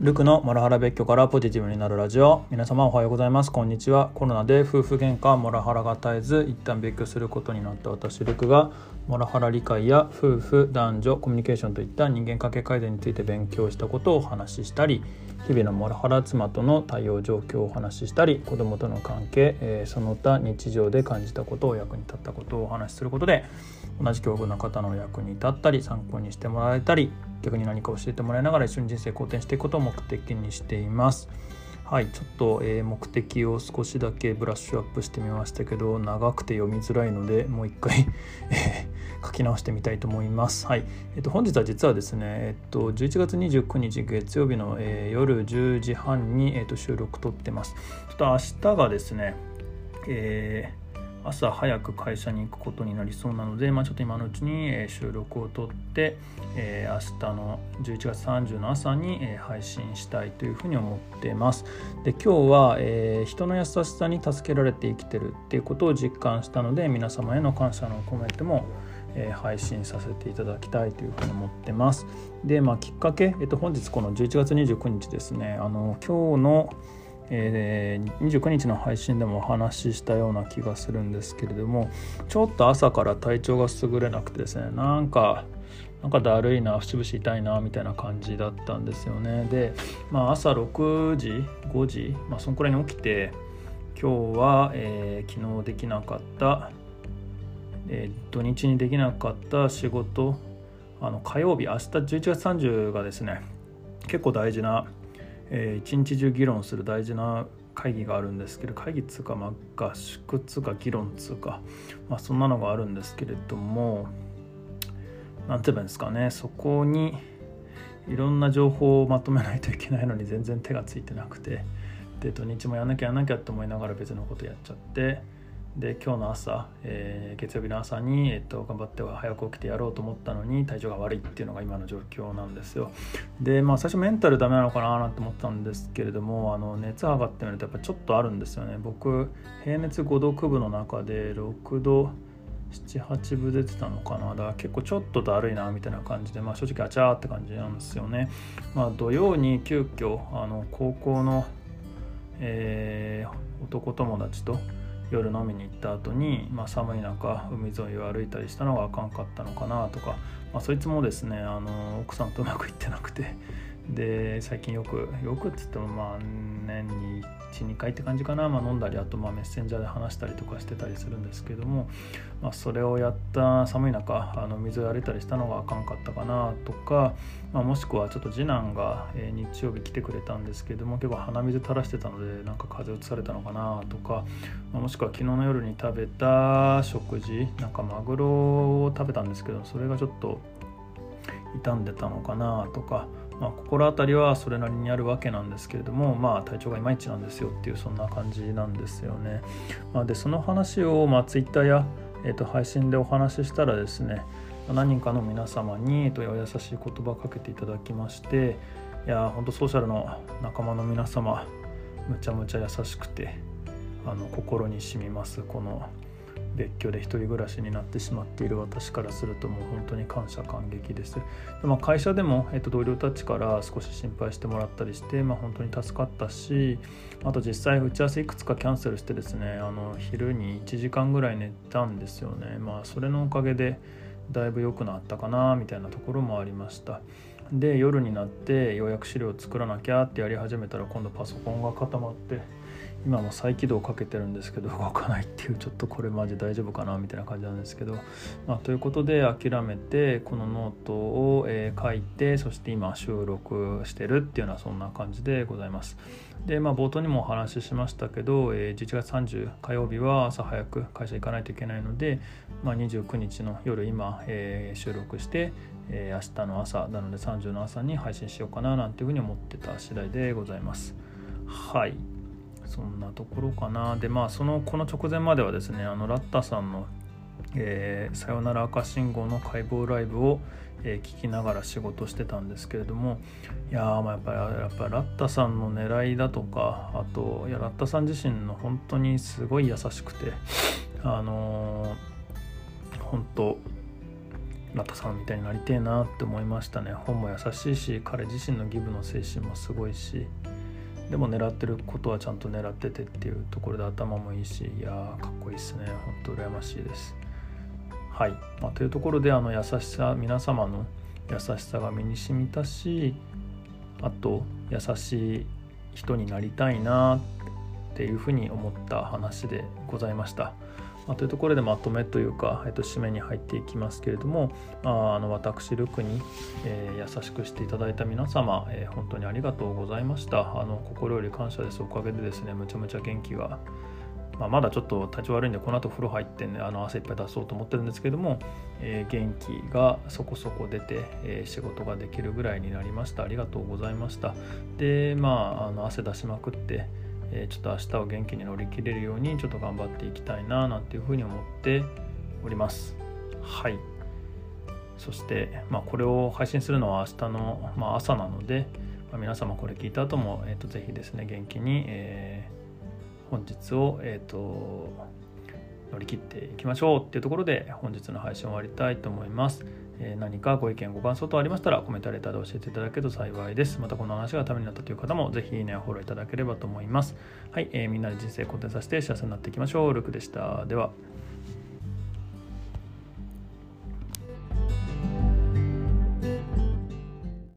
ルクのモラハラ別居からポジティブになるラジオ。皆様おはようございます。こんにちは。コロナで夫婦喧嘩モラハラが絶えず一旦別居することになった私ルクがモラハラ理解や夫婦男女コミュニケーションといった人間関係改善について勉強したことをお話ししたり日々のモラハラ妻との対応状況をお話ししたり子供との関係、えー、その他日常で感じたことを役に立ったことをお話しすることで同じ境遇の方の役に立ったり参考にしてもらえたり逆に何か教えてもらいながら一緒に人生好転していくことを目的にしています。はいちょっと、え、目的を少しだけブラッシュアップしてみましたけど長くて読みづらいのでもう一回 え書き直してみたいと思います。はい、えっと本日は実はですね、えっと11月29日月曜日の、え、夜10時半にえっと収録撮ってます。ちょっと明日がですね、え朝早く会社に行くことになりそうなので、まあ、ちょっと今のうちに収録を撮って、えー、明日の11月30の朝に配信したいというふうに思ってます。で今日は、えー、人の優しさに助けられて生きてるっていうことを実感したので皆様への感謝のコメントも配信させていただきたいというふうに思ってます。で、まあ、きっかけ、えっと、本日この11月29日ですね、あの今日のえー、29日の配信でもお話ししたような気がするんですけれどもちょっと朝から体調が優れなくてですねなんかなんかだるいな節々痛いなみたいな感じだったんですよね。で、まあ、朝6時5時、まあ、そのくらいに起きて今日は、えー、昨日できなかった、えー、土日にできなかった仕事あの火曜日明日11月30がですね結構大事なえー、一日中議論する大事な会議があるんですけど会議っつうか、まあ、合宿っつうか議論っつうか、まあ、そんなのがあるんですけれども何て言えばいいんですかねそこにいろんな情報をまとめないといけないのに全然手がついてなくてで土日もやんなきゃやんなきゃって思いながら別のことやっちゃってで今日の朝、えー、月曜日の朝に、えっと、頑張っては早く起きてやろうと思ったのに体調が悪いっていうのが今の状況なんですよ。でまあ最初メンタルダメなのかななんて思ったんですけれどもあの熱測ってみるとやっぱちょっとあるんですよね。僕平熱5度9分の中で6度78分出てたのかな。だから結構ちょっとだるいなみたいな感じで、まあ、正直あちゃーって感じなんですよね、まあ、土曜に急遽あの高校の、えー、男友達と夜飲みに行った後に、まあ、寒い中海沿いを歩いたりしたのがあかんかったのかなとか、まあ、そいつもですねあの奥さんとうまくいってなくてで最近よくよくっつってもまあ年に12回って感じかな、まあ、飲んだりあとまあメッセンジャーで話したりとかしてたりするんですけども、まあ、それをやった寒い中あの水を歩いたりしたのがあかんかったかなとか、まあ、もしくはちょっと次男が、日曜日来てくれたんですけども結構鼻水垂らしてたのでなんか風邪うつされたのかなとか、まあ、もしくは昨日の夜に食べた食事なんかマグロを食べたんですけどそれがちょっと傷んでたのかなとかまあ、心当たりはそれなりにあるわけなんですけれども、まあ、体調がいまいちなんですよっていうそんな感じなんですよね。まあ、でその話を、まあ、Twitter や、えー、と配信でお話ししたらですね何人かの皆様に、えー、と優しい言葉をかけていただきましていや本当ソーシャルの仲間の皆様むちゃむちゃ優しくてあの心に染みますこの別居で一人暮らしになってしまっている私からするともう本当に感謝感激です。で、まあ、会社でも、えっと、同僚たちから少し心配してもらったりして、まあ、本当に助かったしあと実際打ち合わせいくつかキャンセルしてですねあの昼に1時間ぐらい寝たんですよね。まあそれのおかげでだいぶ良くなったかなみたいなところもありました。で夜になってようやく資料を作らなきゃってやり始めたら今度パソコンが固まって今も再起動かけてるんですけど動かないっていうちょっとこれマジ大丈夫かなみたいな感じなんですけど、まあ、ということで諦めてこのノートを、え書いてそして今収録してるっていうのはそんな感じでございます。でまあ冒頭にもお話ししましたけど、え11月30火曜日は朝早く会社行かないといけないので、まあ、29日の夜今、えー、収録して、えー、明日の朝なので30の朝に配信しようかななんていうふうに思ってた次第でございます。はいそんなところかな。でまあそのこの直前まではですねあのラッタさんのえー、さよなら赤信号の解剖ライブを、え、聞きながら仕事してたんですけれどもいやまあやっぱりやっぱラッタさんの狙いだとかあといやラッタさん自身の本当にすごい優しくてあのー、本当ラッタさんみたいになりてえなって思いましたね。本も優しいし彼自身のギブの精神もすごいし。でも狙ってることはちゃんと狙っててっていうところで頭もいいしいやーかっこいいっすね。ほんと羨ましいです。はい、まあ、というところであの優しさ皆様の優しさが身に染みたしあと優しい人になりたいなっていうふうに思った話でございました。まあ、というところでまとめというか、えっと、締めに入っていきますけれども、まあ、あの私ルクに、えー、優しくしていただいた皆様、えー、本当にありがとうございました。あの心より感謝です。おかげでですねむちゃむちゃ元気が、まあ、まだちょっと体調悪いんでこの後風呂入ってねあの汗いっぱい出そうと思ってるんですけども、えー、元気がそこそこ出て、え仕事ができるぐらいになりました。ありがとうございました。でまああの汗出しまくってえちょっと明日を元気に乗り切れるようにちょっと頑張っていきたいななんていうふうに思っておりますはいそして、まあ、これを配信するのは明日の、まあ、朝なので、まあ、皆様これ聞いた後も、えーと、ぜひですね元気に、えー、本日を、えーと乗り切っていきましょうっていうところで本日の配信を終わりたいと思います。え何かご意見ご感想等ありましたらコメントレターで教えていただけると幸いです。またこの話がためになったという方もぜひいいねフォローいただければと思います。はい、えー、みんなで人生肯定させて幸せになっていきましょう。ルクでした。では。